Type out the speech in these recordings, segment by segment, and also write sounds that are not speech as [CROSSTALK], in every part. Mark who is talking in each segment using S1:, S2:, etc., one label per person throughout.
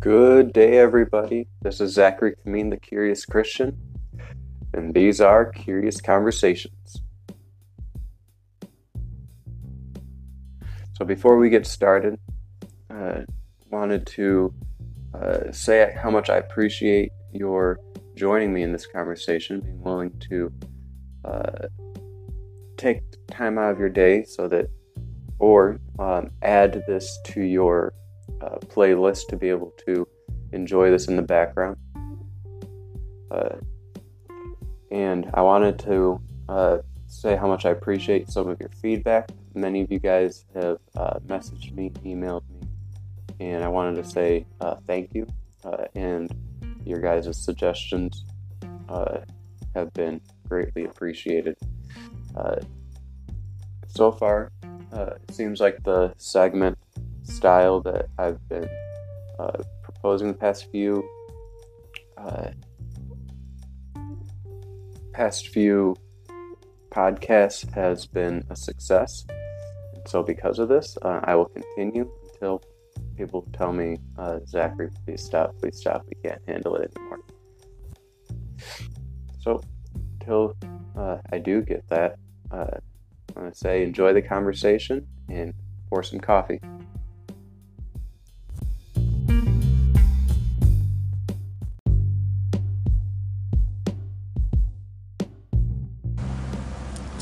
S1: Good day, everybody. This is Zachary Kameen, the Curious Christian, and these are Curious Conversations. So, before we get started, uh, wanted to uh, say how much I appreciate your joining me in this conversation, being willing to uh, take time out of your day so that, or um, add this to your uh, playlist to be able to enjoy this in the background. Uh, and I wanted to uh, say how much I appreciate some of your feedback. Many of you guys have uh, messaged me, emailed me, and I wanted to say uh, thank you. Uh, and your guys' suggestions have been greatly appreciated. so far, it seems like the segment style that I've been uh, proposing the past few uh, past few podcasts has been a success. And so, because of this, uh, I will continue until people tell me, uh, Zachary, please stop, please stop, we can't handle it anymore. So, until uh, I do get that, uh, I'm going to say enjoy the conversation and pour some coffee.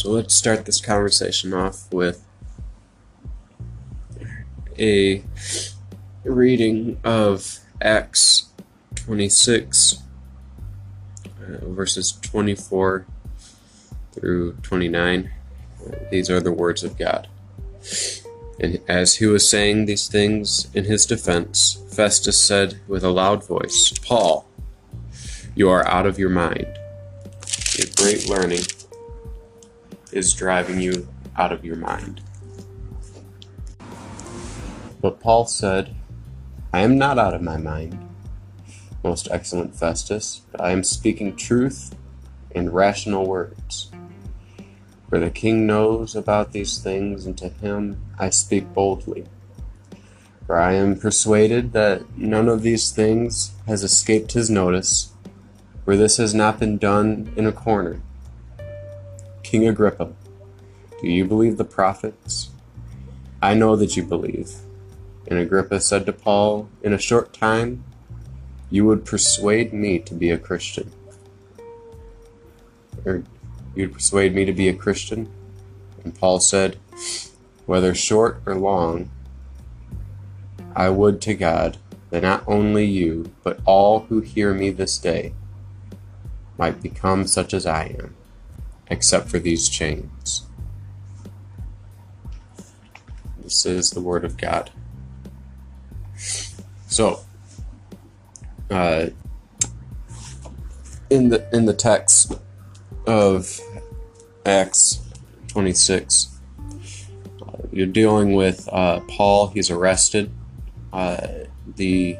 S1: So let's start this conversation off with a reading of Acts 26, uh, verses 24 through 29. These are the words of God. And as he was saying these things in his defense, Festus said with a loud voice, Paul, you are out of your mind. Your great learning is driving you out of your mind. But Paul said, I am not out of my mind, most excellent Festus, but I am speaking truth and rational words. For the king knows about these things, and to him I speak boldly. For I am persuaded that none of these things has escaped his notice, for this has not been done in a corner King Agrippa, do you believe the prophets? I know that you believe. And Agrippa said to Paul, In a short time, you would persuade me to be a Christian. Or you'd persuade me to be a Christian? And Paul said, Whether short or long, I would to God that not only you, but all who hear me this day might become such as I am except for these chains. This is the Word of God. So, uh, in the in the text of Acts 26, uh, you're dealing with uh, Paul. He's arrested. Uh, the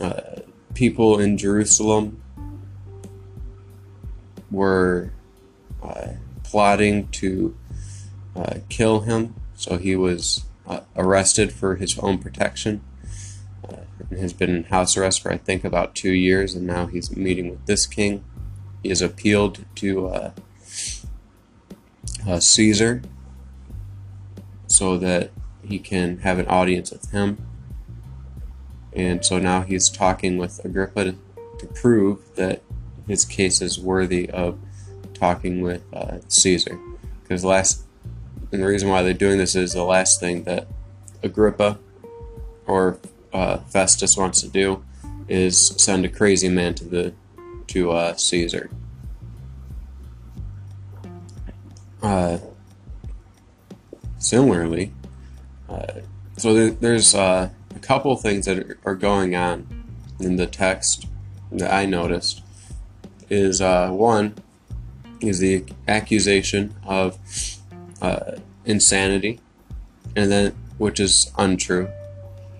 S1: uh, people in Jerusalem were uh, plotting to uh, kill him, so he was uh, arrested for his own protection. Uh, and has been in house arrest for I think about two years, and now he's meeting with this king. He has appealed to uh, uh, Caesar so that he can have an audience with him. And so now he's talking with Agrippa to, to prove that his case is worthy of talking with uh, Caesar. Because last, and the reason why they're doing this is the last thing that Agrippa or uh, Festus wants to do is send a crazy man to the to uh, Caesar. Uh, similarly, uh, so there, there's uh, a couple things that are going on in the text that I noticed is uh, one is the accusation of uh, insanity, and then which is untrue,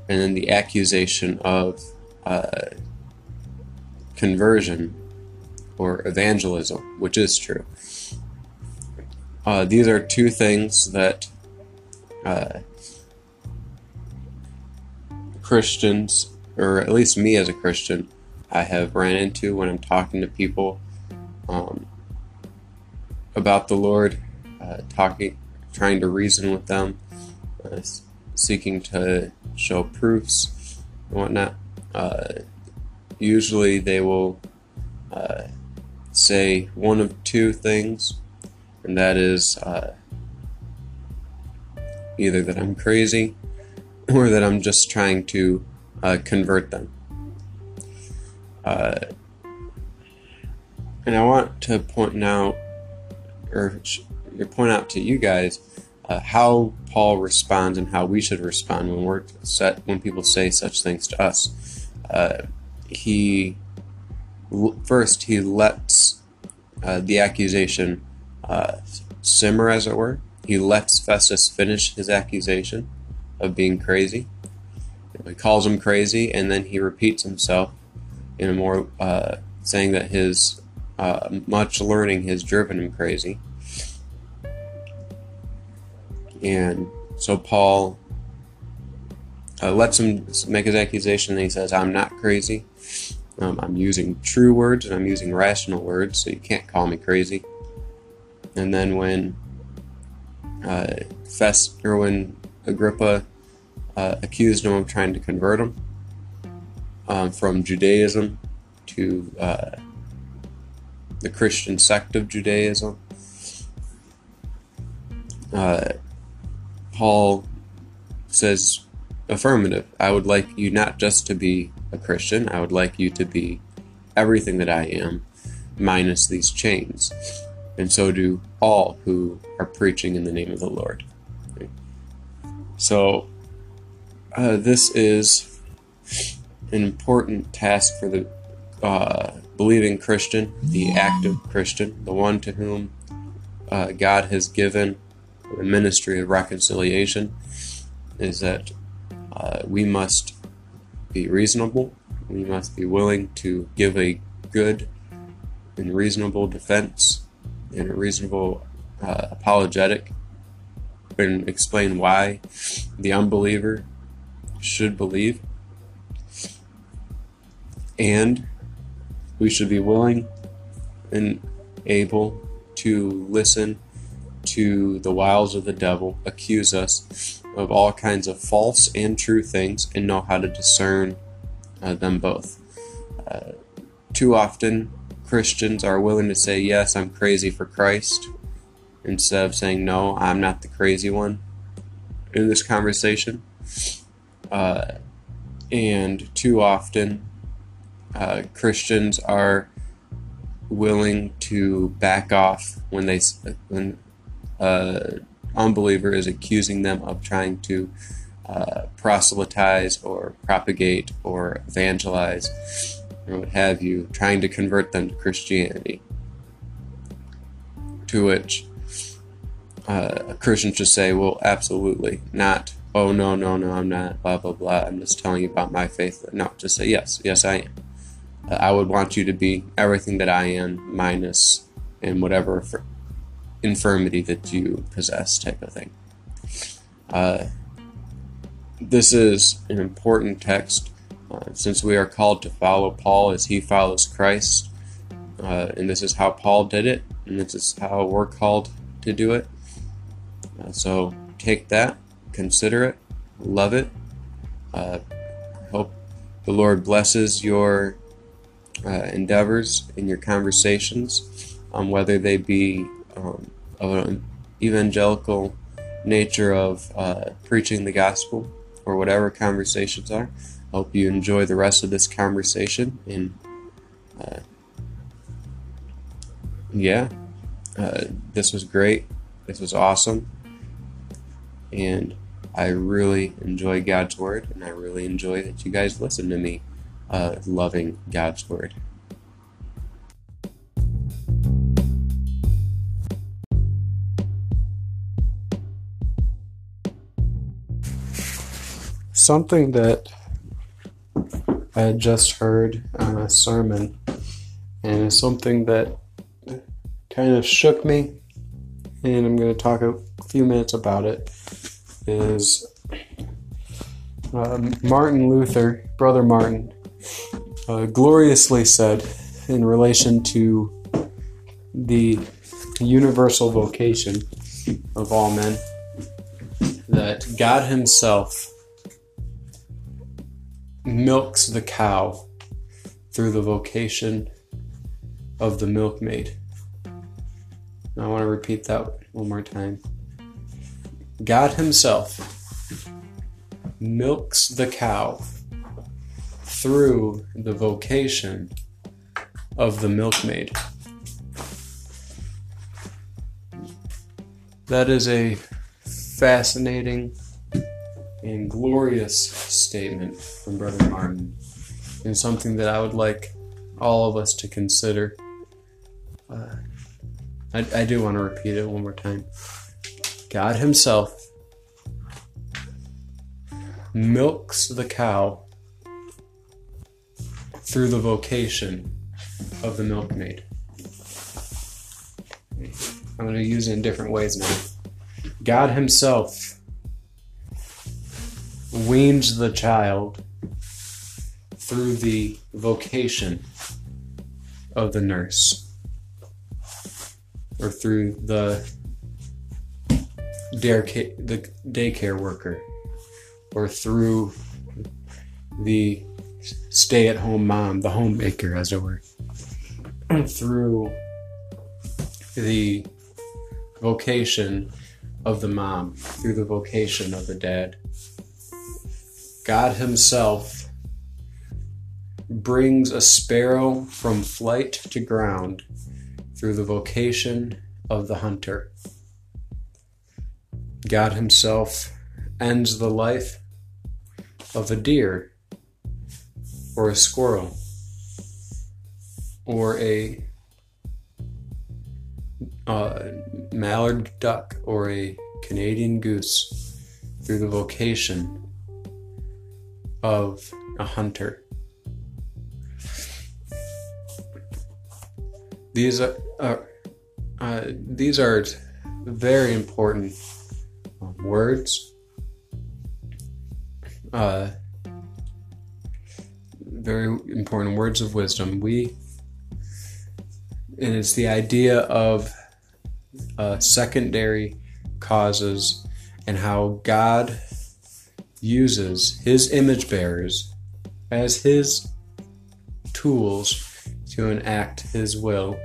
S1: and then the accusation of uh, conversion or evangelism, which is true. Uh, these are two things that uh, Christians, or at least me as a Christian, I have ran into when I'm talking to people um, about the Lord, uh, talking, trying to reason with them, uh, seeking to show proofs and whatnot. Uh, usually they will uh, say one of two things, and that is uh, either that I'm crazy or that I'm just trying to uh, convert them. Uh, and I want to point out, or point out to you guys, uh, how Paul responds and how we should respond when we're set when people say such things to us. Uh, he first he lets uh, the accusation uh, simmer, as it were. He lets Festus finish his accusation of being crazy. He calls him crazy, and then he repeats himself in a more uh, saying that his uh, much learning has driven him crazy. And so Paul uh, lets him make his accusation, and he says, I'm not crazy. Um, I'm using true words and I'm using rational words, so you can't call me crazy. And then when uh, Fest or when Agrippa uh, accused him of trying to convert him um, from Judaism to uh, the Christian sect of Judaism, uh, Paul says affirmative. I would like you not just to be a Christian, I would like you to be everything that I am, minus these chains. And so do all who are preaching in the name of the Lord. So, uh, this is an important task for the uh, believing Christian, the active Christian, the one to whom uh, God has given the ministry of reconciliation, is that uh, we must be reasonable. We must be willing to give a good and reasonable defense and a reasonable uh, apologetic and explain why the unbeliever should believe. And we should be willing and able to listen to the wiles of the devil accuse us of all kinds of false and true things and know how to discern uh, them both. Uh, too often, Christians are willing to say, Yes, I'm crazy for Christ, instead of saying, No, I'm not the crazy one in this conversation. Uh, and too often, uh, Christians are willing to back off when they when uh, unbeliever is accusing them of trying to uh, proselytize or propagate or evangelize or what have you, trying to convert them to Christianity. To which uh, a Christian should say, well, absolutely not. Oh, no, no, no, I'm not, blah, blah, blah. I'm just telling you about my faith. No, just say, yes, yes, I am. I would want you to be everything that I am, minus and whatever infirmity that you possess, type of thing. Uh, this is an important text uh, since we are called to follow Paul as he follows Christ. Uh, and this is how Paul did it, and this is how we're called to do it. Uh, so take that, consider it, love it. Uh, hope the Lord blesses your uh, endeavors in your conversations, um, whether they be um, of an evangelical nature of uh, preaching the gospel or whatever conversations are. I hope you enjoy the rest of this conversation. And uh, yeah, uh, this was great. This was awesome. And I really enjoy God's Word, and I really enjoy that you guys listen to me uh, loving God's Word. something that I had just heard on a sermon, and it's something that kind of shook me, and I'm going to talk a few minutes about it. Is
S2: uh, Martin Luther, Brother Martin, uh, gloriously said in relation to the universal vocation of all men that God Himself milks the cow through the vocation of the milkmaid. I want to repeat that one more time. God Himself milks the cow through the vocation of the milkmaid. That is a fascinating and glorious statement from Brother Martin, and something that I would like all of us to consider. Uh, I, I do want to repeat it one more time. God Himself milks the cow through the vocation of the milkmaid. I'm going to use it in different ways now. God Himself weans the child through the vocation of the nurse or through the daycare, the daycare worker or through the stay at home mom, the homemaker, as it were, [CLEARS THROAT] through the vocation of the mom, through the vocation of the dad. God Himself brings a sparrow from flight to ground through the vocation of the hunter. God Himself ends the life of a deer or a squirrel or a uh, mallard duck or a Canadian goose through the vocation of a hunter. These are, are uh, these are very important um, words. Uh, very important words of wisdom. We, and it's the idea of uh, secondary causes and how God uses his image bearers as his tools to enact his will.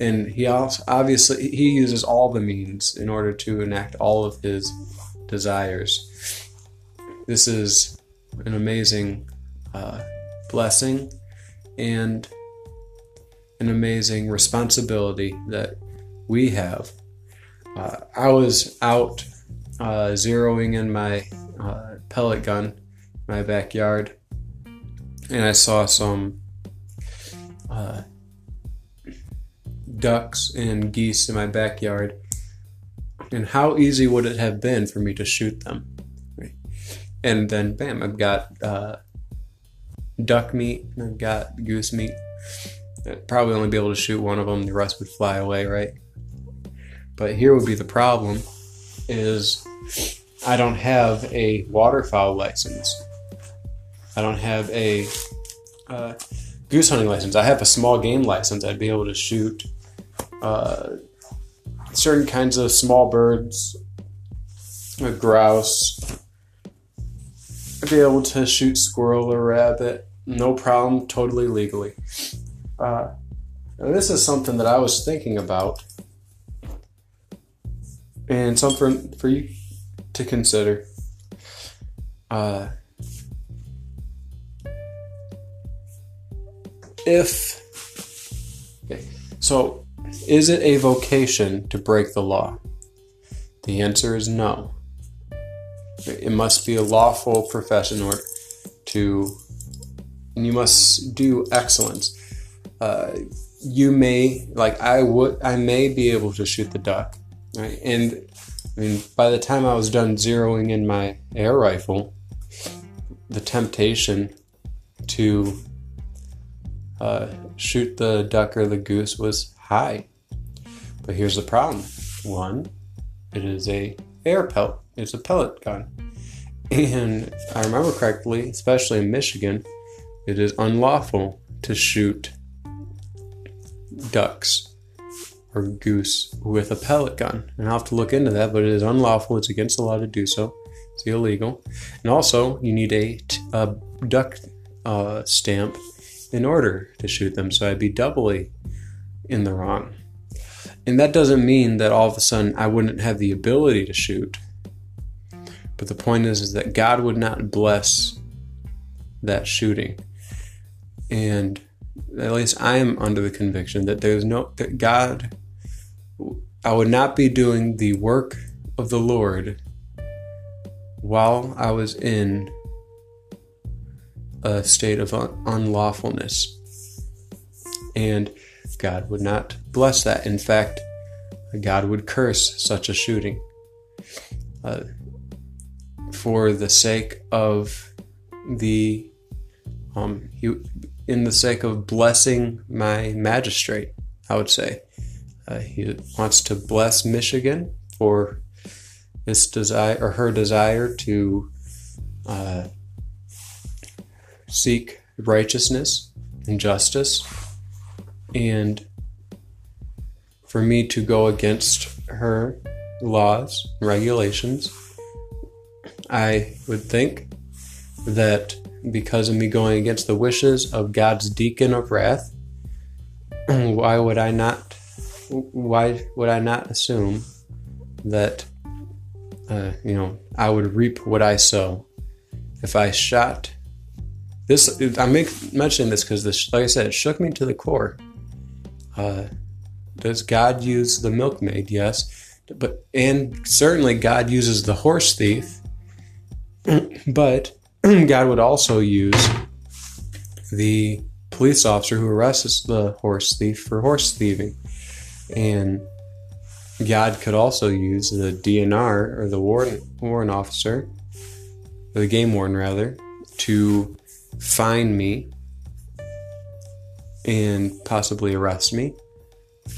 S2: And he also obviously he uses all the means in order to enact all of his desires. This is an amazing uh, blessing and an amazing responsibility that we have. Uh, I was out uh, zeroing in my uh, pellet gun in my backyard, and I saw some uh, ducks and geese in my backyard. And how easy would it have been for me to shoot them? And then, bam, I've got uh, duck meat I've got goose meat. I'd probably only be able to shoot one of them, the rest would fly away, right? But here would be the problem is I don't have a waterfowl license. I don't have a uh, goose hunting license. I have a small game license. I'd be able to shoot uh, certain kinds of small birds, a grouse. Be able to shoot squirrel or rabbit, no problem, totally legally. Uh, this is something that I was thinking about, and something for you to consider. Uh, if okay, so is it a vocation to break the law? The answer is no. It must be a lawful profession or to and you must do excellence. Uh, you may like I would I may be able to shoot the duck, right? And I mean, by the time I was done zeroing in my air rifle, the temptation to uh, shoot the duck or the goose was high. But here's the problem: one, it is a air pellet. It's a pellet gun, And if I remember correctly, especially in Michigan, it is unlawful to shoot ducks or goose with a pellet gun. And I'll have to look into that, but it is unlawful. It's against the law to do so. It's illegal. And also, you need a, a duck uh, stamp in order to shoot them. So I'd be doubly in the wrong. And that doesn't mean that all of a sudden I wouldn't have the ability to shoot. But the point is, is that God would not bless that shooting. And at least I am under the conviction that there's no that God I would not be doing the work of the Lord while I was in a state of un- unlawfulness. And God would not bless that. In fact, God would curse such a shooting uh, for the sake of the um, he, in the sake of blessing my magistrate. I would say uh, he wants to bless Michigan for his desire or her desire to uh, seek righteousness and justice, and for me to go against her laws, regulations. I would think that because of me going against the wishes of God's deacon of wrath, [CLEARS THROAT] why would I not? Why would I not assume that uh, you know I would reap what I sow? If I shot this, I'm mentioning this because this, like I said, it shook me to the core. Uh, does God use the milkmaid? Yes, but and certainly God uses the horse thief. But [CLEARS THROAT] God would also use the police officer who arrests the horse thief for horse thieving. And God could also use the DNR or the warrant, warrant officer, the game warden rather, to find me and possibly arrest me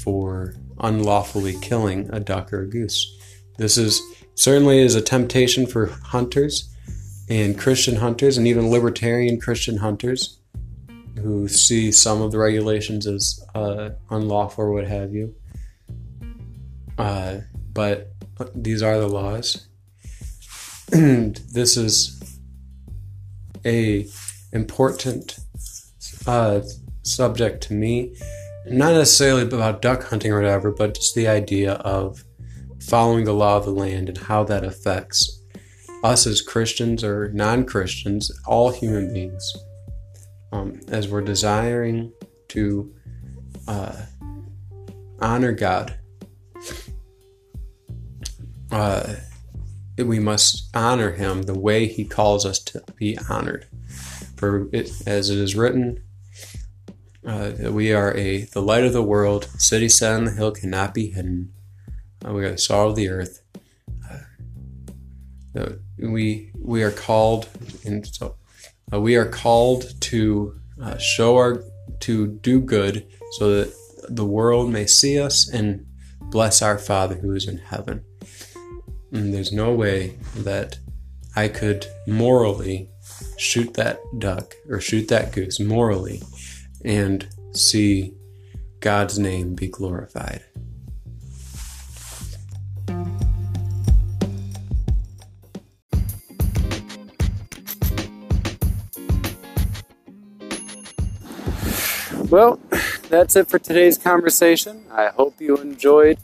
S2: for unlawfully killing a duck or a goose. This is certainly is a temptation for hunters and Christian hunters and even libertarian Christian hunters who see some of the regulations as uh, unlawful or what have you. Uh, but these are the laws. And [CLEARS THROAT] this is a important uh, subject to me. Not necessarily about duck hunting or whatever, but just the idea of following the law of the land and how that affects us as Christians or non Christians, all human beings, um, as we're desiring to uh, honor God, uh, we must honor Him the way He calls us to be honored. For it, as it is written, uh, we are a the light of the world, city set on the hill cannot be hidden. Uh, we are the salt of the earth. Uh, we we are called and so uh, we are called to uh, show our to do good so that the world may see us and bless our father who is in heaven. And there's no way that i could morally shoot that duck or shoot that goose morally and see god's name be glorified
S1: Well, that's it for today's conversation. I hope you enjoyed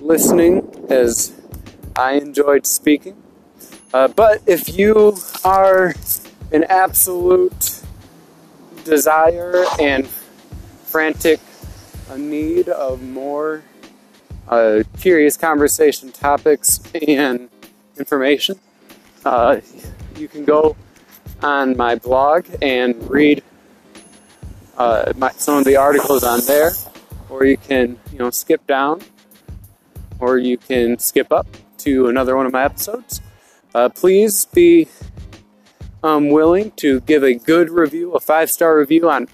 S1: listening as I enjoyed speaking. Uh, but if you are in absolute desire and frantic need of more uh, curious conversation topics and information, uh, you can go on my blog and read uh, my, some of the articles on there, or you can you know skip down, or you can skip up to another one of my episodes. Uh, please be um, willing to give a good review, a five star review on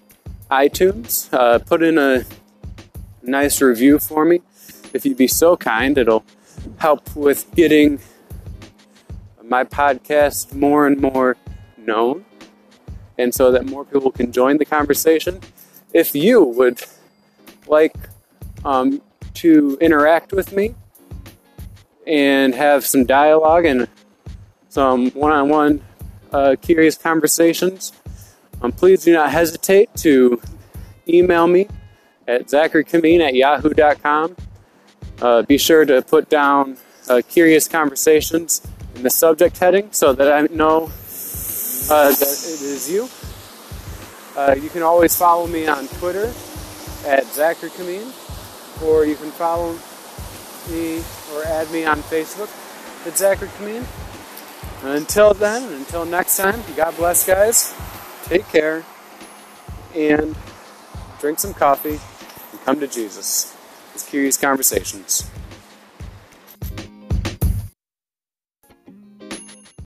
S1: iTunes. Uh, put in a nice review for me if you'd be so kind. It'll help with getting my podcast more and more known and so that more people can join the conversation. If you would like um, to interact with me and have some dialogue and some one on one curious conversations, um, please do not hesitate to email me at zacharykameen at yahoo.com. Uh, be sure to put down uh, curious conversations in the subject heading so that I know uh, that it is you. Uh, you can always follow me on Twitter at Zachary Kameen, or you can follow me or add me on Facebook at Zachary Kameen. Until then, until next time, God bless, guys. Take care and drink some coffee and come to Jesus. It's Curious Conversations.